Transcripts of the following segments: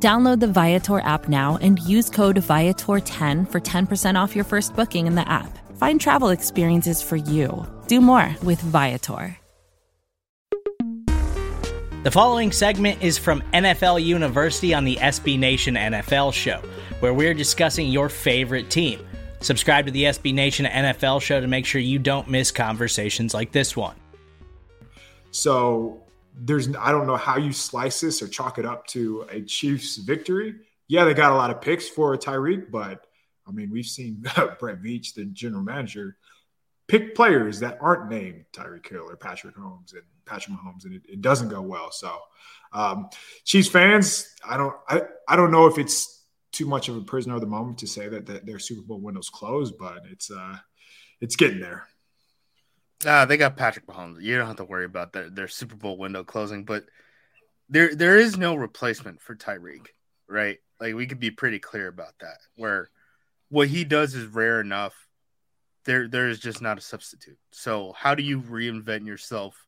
Download the Viator app now and use code Viator10 for 10% off your first booking in the app. Find travel experiences for you. Do more with Viator. The following segment is from NFL University on the SB Nation NFL show, where we're discussing your favorite team. Subscribe to the SB Nation NFL show to make sure you don't miss conversations like this one. So, there's I don't know how you slice this or chalk it up to a Chiefs victory. Yeah, they got a lot of picks for Tyreek, but I mean, we've seen Brett Veach, the general manager, pick players that aren't named Tyreek Hill or Patrick Holmes and Patrick Mahomes, and it, it doesn't go well. So, um, Chiefs fans, I don't, I, I don't know if it's too much of a prisoner of the moment to say that, that their Super Bowl window's closed, but it's, uh, it's getting there. Uh, they got Patrick Mahomes. You don't have to worry about their, their Super Bowl window closing, but there there is no replacement for Tyreek, right? Like we could be pretty clear about that. Where what he does is rare enough. There there is just not a substitute. So how do you reinvent yourself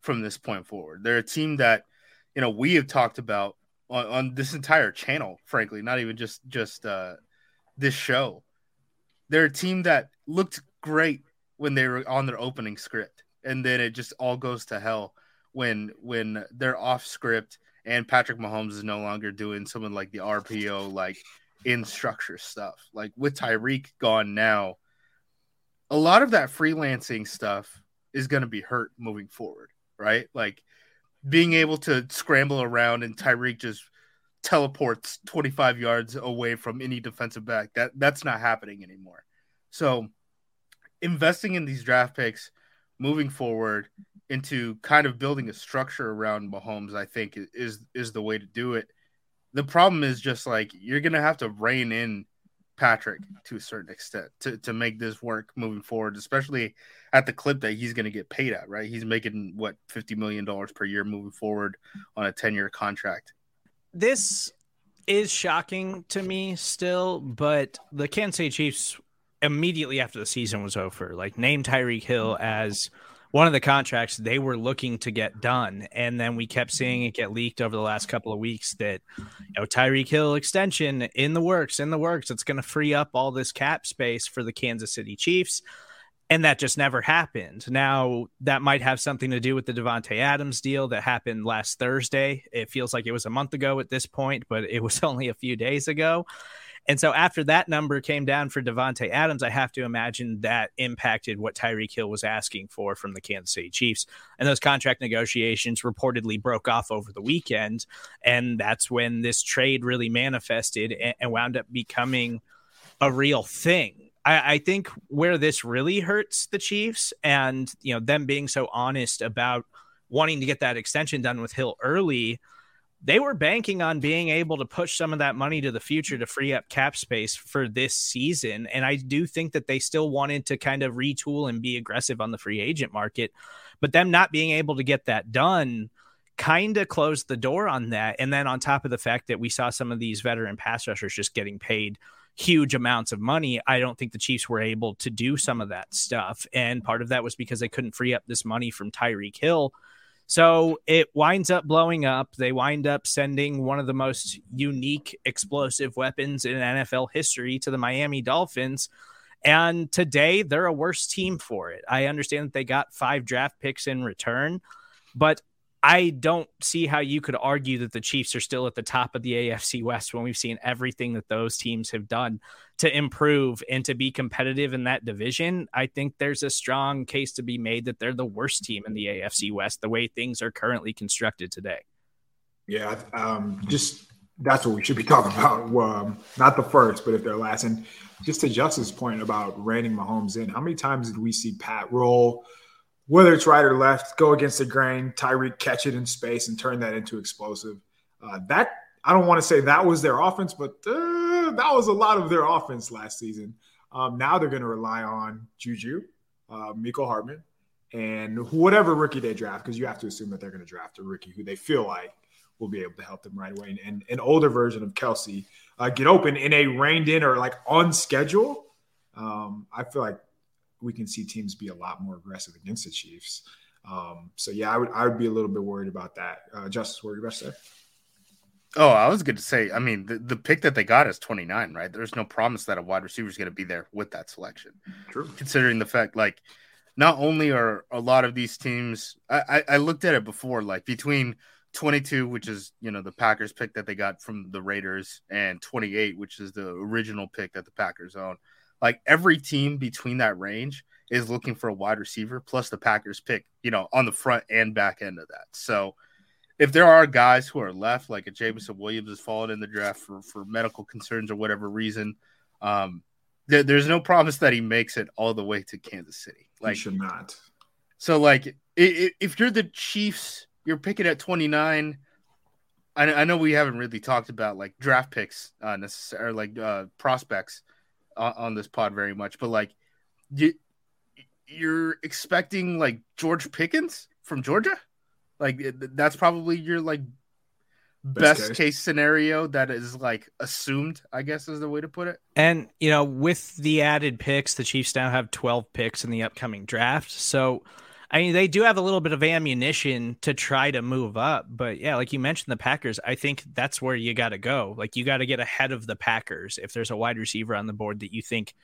from this point forward? They're a team that you know we have talked about on, on this entire channel, frankly, not even just just uh, this show. They're a team that looked great when they were on their opening script, and then it just all goes to hell when when they're off script and Patrick Mahomes is no longer doing something like the RPO like in structure stuff. Like with Tyreek gone now, a lot of that freelancing stuff is going to be hurt moving forward, right? Like being able to scramble around and Tyreek just teleports 25 yards away from any defensive back. That that's not happening anymore. So investing in these draft picks moving forward into kind of building a structure around Mahomes, I think is is the way to do it. The problem is just like you're gonna have to rein in Patrick to a certain extent to, to make this work moving forward, especially at the clip that he's gonna get paid at, right? He's making what fifty million dollars per year moving forward on a 10 year contract. This is shocking to me still, but the Kansas City Chiefs immediately after the season was over, like named Tyreek Hill as one of the contracts they were looking to get done. And then we kept seeing it get leaked over the last couple of weeks that, you know, Tyreek Hill extension in the works, in the works. It's going to free up all this cap space for the Kansas City Chiefs. And that just never happened. Now, that might have something to do with the Davante Adams deal that happened last Thursday. It feels like it was a month ago at this point, but it was only a few days ago. And so after that number came down for Davante Adams, I have to imagine that impacted what Tyreek Hill was asking for from the Kansas City Chiefs. And those contract negotiations reportedly broke off over the weekend. And that's when this trade really manifested and, wound up becoming a real thing. I, I think where this really hurts the Chiefs and you know them being so honest about wanting to get that extension done with Hill early they were banking on being able to push some of that money to the future to free up cap space for this season. And I do think that they still wanted to kind of retool and be aggressive on the free agent market. But them not being able to get that done kind of closed the door on that. And then on top of the fact that we saw some of these veteran pass rushers just getting paid huge amounts of money, I don't think the Chiefs were able to do some of that stuff. And part of that was because they couldn't free up this money from Tyreek Hill so it winds up blowing up. They wind up sending one of the most unique explosive weapons in NFL history to the Miami Dolphins. And today they're a worse team for it. I understand that they got five draft picks in return, but I don't see how you could argue that the Chiefs are still at the top of the AFC West when we've seen everything that those teams have done to improve and to be competitive in that division. I think there's a strong case to be made that they're the worst team in the AFC West the way things are currently constructed today. Yeah, um, just that's what we should be talking about. Um, not the first, but if they're last. And just to Justin's point about reining Mahomes in, how many times did we see Pat roll? Whether it's right or left, go against the grain. Tyreek catch it in space and turn that into explosive. Uh, that I don't want to say that was their offense, but uh, that was a lot of their offense last season. Um, now they're going to rely on Juju, uh, Mecole Hardman, and whatever rookie they draft, because you have to assume that they're going to draft a rookie who they feel like will be able to help them right away. And, and an older version of Kelce uh, get open in a reined in or like on schedule. Um, I feel like we can see teams be a lot more aggressive against the Chiefs. Um, so yeah, I would I would be a little bit worried about that. Uh, Justis, what are you about to say? Oh, I was going to say, I mean, the, the pick that they got is 29, right? There's no promise that a wide receiver is going to be there with that selection. True. Considering the fact, like, not only are a lot of these teams, I, I, I looked at it before, like, between 22, which is, you know, the Packers pick that they got from the Raiders, and 28, which is the original pick that the Packers own. Like, every team between that range is looking for a wide receiver, plus the Packers pick, you know, on the front and back end of that. So, if there are guys who are left, like a Jameson Williams has fallen in the draft for, for medical concerns or whatever reason, um, there, there's no promise that he makes it all the way to Kansas City. Like, he should not. So, like, if, if you're the Chiefs, you're picking at 29. I, I know we haven't really talked about like draft picks, uh, necessarily like uh, prospects on, on this pod very much, but like, you, you're expecting like George Pickens from Georgia. Like that's probably your like best, best case. case. scenario that is like assumed, I guess is the way to put it. And you know, with the added picks, the Chiefs now have 12 picks in the upcoming draft. So I mean, they do have a little bit of ammunition to try to move up, but yeah, like you mentioned, the Packers. I think that's where you got to go. Like you got to get ahead of the Packers if there's a wide receiver on the board that you think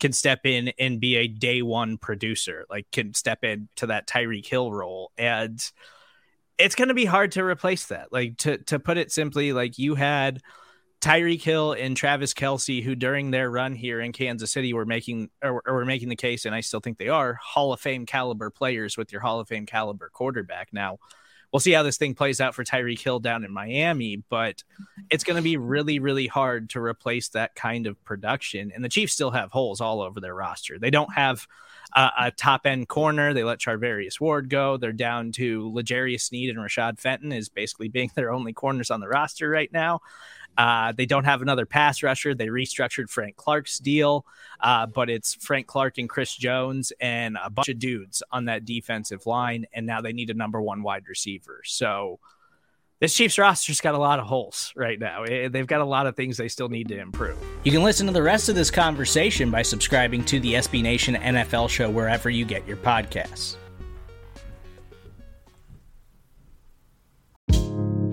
can step in and be a day one producer, like can step into that Tyreek Hill role, and it's going to be hard to replace that. Like to to put it simply, like you had Tyreek Hill and Travis Kelce, who during their run here in Kansas City were making or, or were making the case, and I still think they are Hall of Fame caliber players with your Hall of Fame caliber quarterback. Now, we'll see how this thing plays out for Tyreek Hill down in Miami, but it's going to be really, really hard to replace that kind of production. And the Chiefs still have holes all over their roster. They don't have uh, a top end corner. They let Charvarius Ward go. They're down to L'Jarius Sneed and Rashad Fenton is basically being their only corners on the roster right now. Uh, they don't have another pass rusher. They restructured Frank Clark's deal, uh, but it's Frank Clark and Chris Jones and a bunch of dudes on that defensive line. And now they need a number one wide receiver. So this Chiefs roster's got a lot of holes right now. Eh, they've got a lot of things they still need to improve. You can listen to the rest of this conversation by subscribing to the SB Nation NFL show wherever you get your podcasts.